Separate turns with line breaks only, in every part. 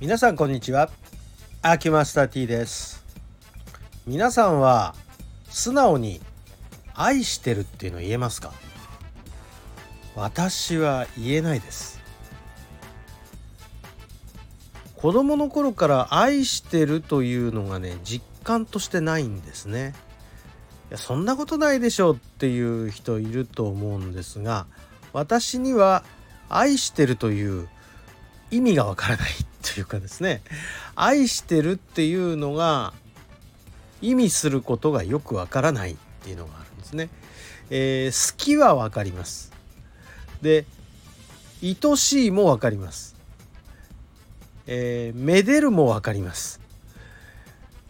皆さんこんにちは。アキマスター T です。皆さんは素直に愛してるっていうの言えますか？私は言えないです。子供の頃から愛してるというのがね実感としてないんですね。いやそんなことないでしょうっていう人いると思うんですが私には愛してるという意味がわからないというかですね愛してるっていうのが意味することがよくわからないっていうのがあるんですね。えー、好きはわかります。で愛しいもわかります。えー、めでるもわかります。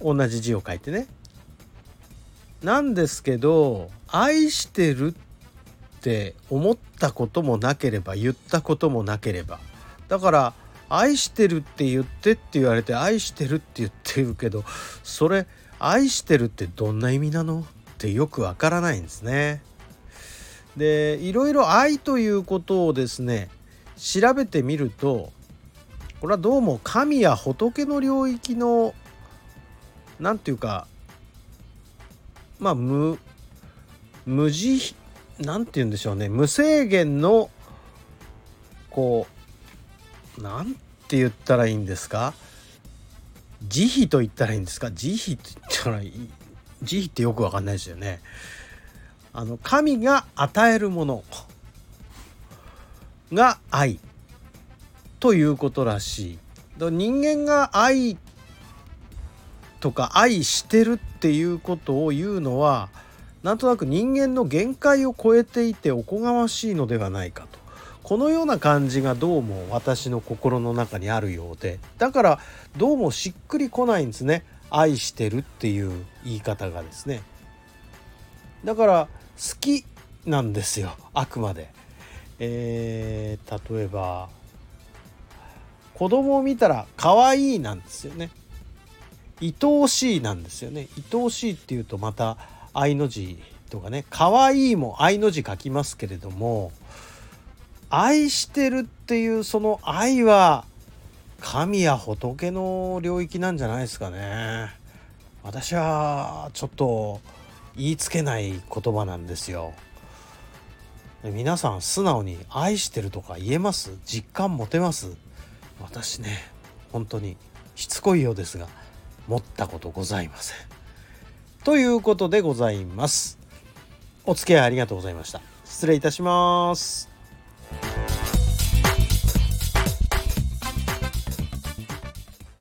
同じ字を書いてね。なんですけど愛してるって思ったこともなければ言ったこともなければだから愛してるって言ってって言われて愛してるって言ってるけどそれ愛してるってどんな意味なの？ってよくわからないんですね。でいろいろ愛ということをですね調べてみるとこれはどうも神や仏の領域の何て言うかまあ無無慈何て言うんでしょうね無制限のこう何て言ったらいいんですか？慈悲と言ったらいいんですか？慈悲って言ったらいい。慈悲ってよくわかんないですよね。あの神が与えるもの。が愛。ということらしい。人間が愛とか愛してるっていうことを言うのはなんとなく人間の限界を超えていておこがましいのではないかと。このような感じがどうも私の心の中にあるようでだからどうもしっくりこないんですね。愛してるっていう言い方がですね。だから好きなんですよあくまで、えー、例えば子供を見たら可愛いなんですよね。愛おしいなんですよね。愛おしいっていうとまた愛の字とかね。可愛いも愛の字書きますけれども愛してるっていうその愛は神や仏の領域なんじゃないですかね。私はちょっと言いつけない言葉なんですよ。皆さん素直に愛してるとか言えます？実感持てます？私ね本当にしつこいようですが持ったことございません。ということでございます。お付き合いありがとうございました。失礼いたします。